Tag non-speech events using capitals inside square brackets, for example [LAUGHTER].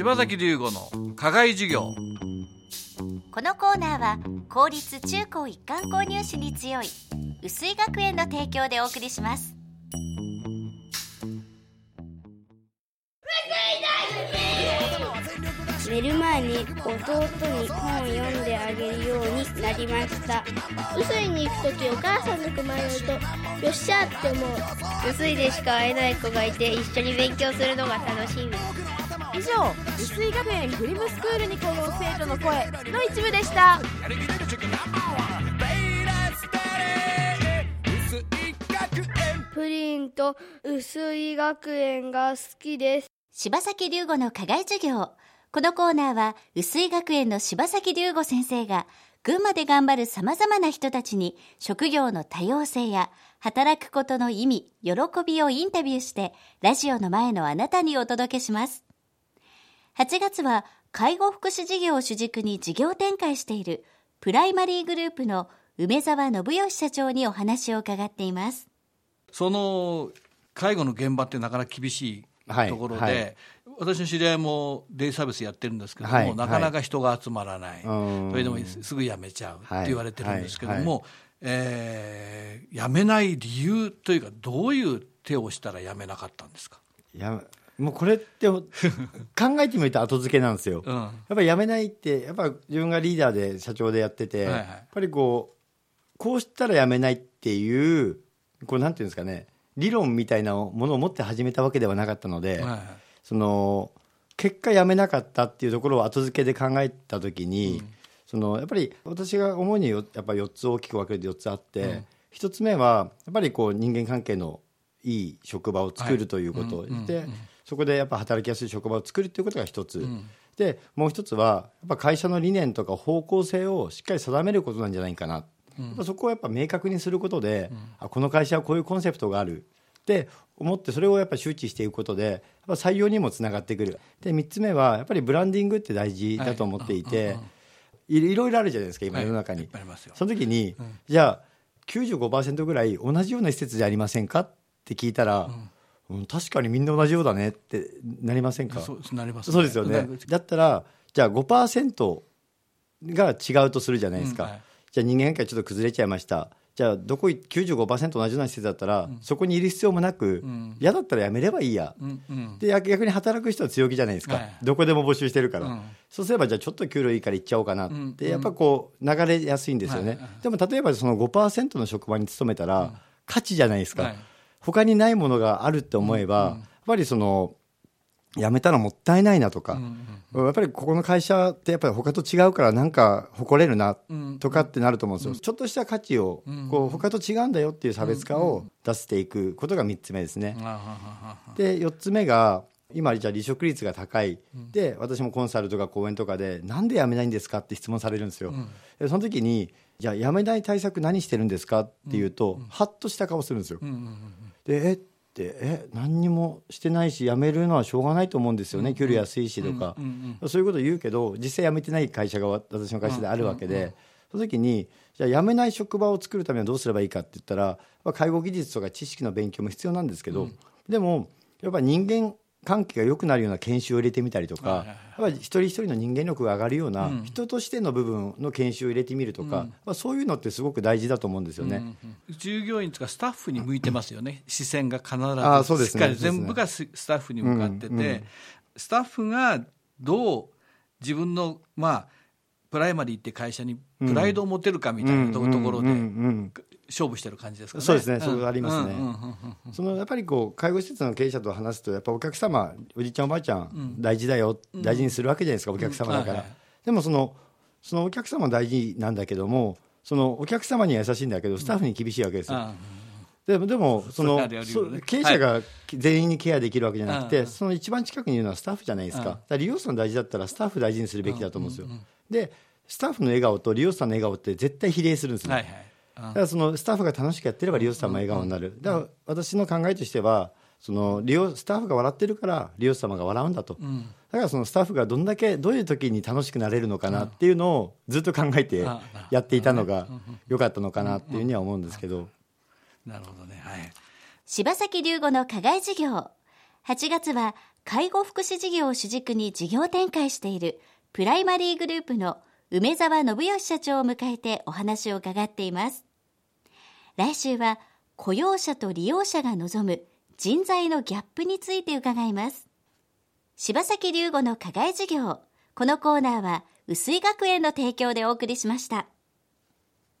柴崎龍吾の課外授業。このコーナーは公立中高一貫購入士に強い薄井学園の提供でお送りします。寝る前に弟に本を読んであげるようになりました。薄いに行く時お母さんの熊に乗るとよっしゃって思う。薄いでしか会えない子がいて一緒に勉強するのが楽しみ以上薄井学園フリムスクールに通う生徒の声の一部でした。プリンと薄い学園が好きです。柴崎龍吾の課外授業。このコーナーは薄井学園の柴崎龍吾先生が群馬で頑張る様々な人たちに職業の多様性や働くことの意味、喜びをインタビューしてラジオの前のあなたにお届けします。8月は介護福祉事業を主軸に事業展開しているプライマリーグループの梅沢信義社長にお話を伺っています。その介護の現場ってなかなか厳しいところで、はいはい。私の知り合いもデイサービスやってるんですけども、はいなかなか人が集まらない、うん。それでもすぐ辞めちゃうってはい。言われてるんですけども、はい。えー辞めない理由というかどういう手をしたら辞めなかったんですか、いやもうこれって [LAUGHS] 考えてみると後付けなんですよ、うん。やっぱり辞めないってやっぱ自分がリーダーで社長でやってて、はいはい。やっぱりこうこうしたら辞めないっていうこうなんていうんですかね理論みたいなものを持って始めたわけではなかったので、はいはい。その結果辞めなかったっていうところを後付けで考えた時に、そのやっぱり私が主によやっぱ4つ大きく分けると4つあって、一1つ目はやっぱりこう人間関係のいい職場を作るということ、はいうんでそこでやっぱ働きやすい職場を作るということが1つ、でもう1つはやっぱ会社の理念とか方向性をしっかり定めることなんじゃないかな、やっぱそこをやっぱ明確にすることで、あこの会社はこういうコンセプトがある。って思ってそれをやっぱ周知していくことでやっぱ採用にもつながってくる。で3つ目はやっぱりブランディングって大事だと思っていて、いいろいろあるじゃないですか今はい世の中に、い。っぱいその時に、じゃあ95%ぐらい同じような施設じゃありませんか？って聞いたら、うん確かにみんな同じようだねってなりませんか？そうなりますそうですよね。だったらじゃあ5%が違うとするじゃないですか、うんはい。じゃあ人間関係ちょっと崩れちゃいました。じゃあどこい95%同じような施設だったら、そこにいる必要もなく、嫌だったらやめればいいや、うんうん。で逆逆に働く人は強気じゃないですか、はい。どこでも募集してるから、うん。そうすればじゃあちょっと給料いいから行っちゃおうかなって、んやっぱこう流れやすいんですよね、はいはい。でも例えばその5%の職場に勤めたら、価値じゃないですか、はい他にないものがあるって思えば、やっぱりその辞めたらもったいないなとか、やっぱりここの会社ってやっぱり他と違うからなんか誇れるなとかってなると思うんですよ、ちょっとした価値をこう他と違うんだよっていう差別化を出していくことが3つ目ですね。で4つ目が今じゃあ離職率が高い、で私もコンサルとか講演とかでなんで辞めないんですかって質問されるんですよ、でその時にじゃあ辞めない対策何してるんですかっていうと、ハッとした顔するんですよ、でえ？ってえ？何にもしてないし辞めるのはしょうがないと思うんですよね、給料安いしとか、そういうこと言うけど実際辞めてない会社が私の会社であるわけで、その時にじゃあ辞めない職場を作るためにはどうすればいいかって言ったら、まあ、介護技術とか知識の勉強も必要なんですけど、でもやっぱり人間関係が良くなるような研修を入れてみたりとか、やっぱり一人一人の人間力が上がるような、人としての部分の研修を入れてみるとか、まあ、そういうのってすごく大事だと思うんですよね。従業員とかスタッフに向いてますよね、視線が必あそうですね。ずしっかり全部がススタッフに向かってて、スタッフがどう自分の、まあ、プライマリーって会社にプライドを持てるかみたいなとところで勝負してる感じですかね。そうですね。それありますね。そのやっぱりこう介護施設の経営者と話すとやっぱお客様おじいちゃんおばあちゃん大事だよ、大事にするわけじゃないですかお客様だから、でもそのそのお客様大事なんだけどもそのお客様には優しいんだけどスタッフに厳しいわけですよ、あでもでもその経営者が全員にケアできるわけじゃなくて、うん。その一番近くにいるのはスタッフじゃないですか,、利用者の大事だったらスタッフ大事にするべきだと思うんですよ、でスタッフの笑顔と利用者さんの笑顔って絶対比例するんですね、だからそのスタッフが楽しくやってれば利用者さんも笑顔になる、だから私の考えとしてはその利用スタッフが笑ってるから利用者様が笑うんだと、だからそのスタッフがどんだけどういう時に楽しくなれるのかなっていうのをずっと考えてあやっていたのが良かったのかなっていうふうには思うんですけど。なるほどね。はい。柴崎龍吾の課外授業。8月は介護福祉事業を主軸に事業展開しているプライマリーグループの梅沢信義社長を迎えてお話を伺っています。来週は雇用者と利用者が望む人材のギャップについて伺います。柴崎龍吾の課外授業。このコーナーは、薄井学園の提供でお送りしました。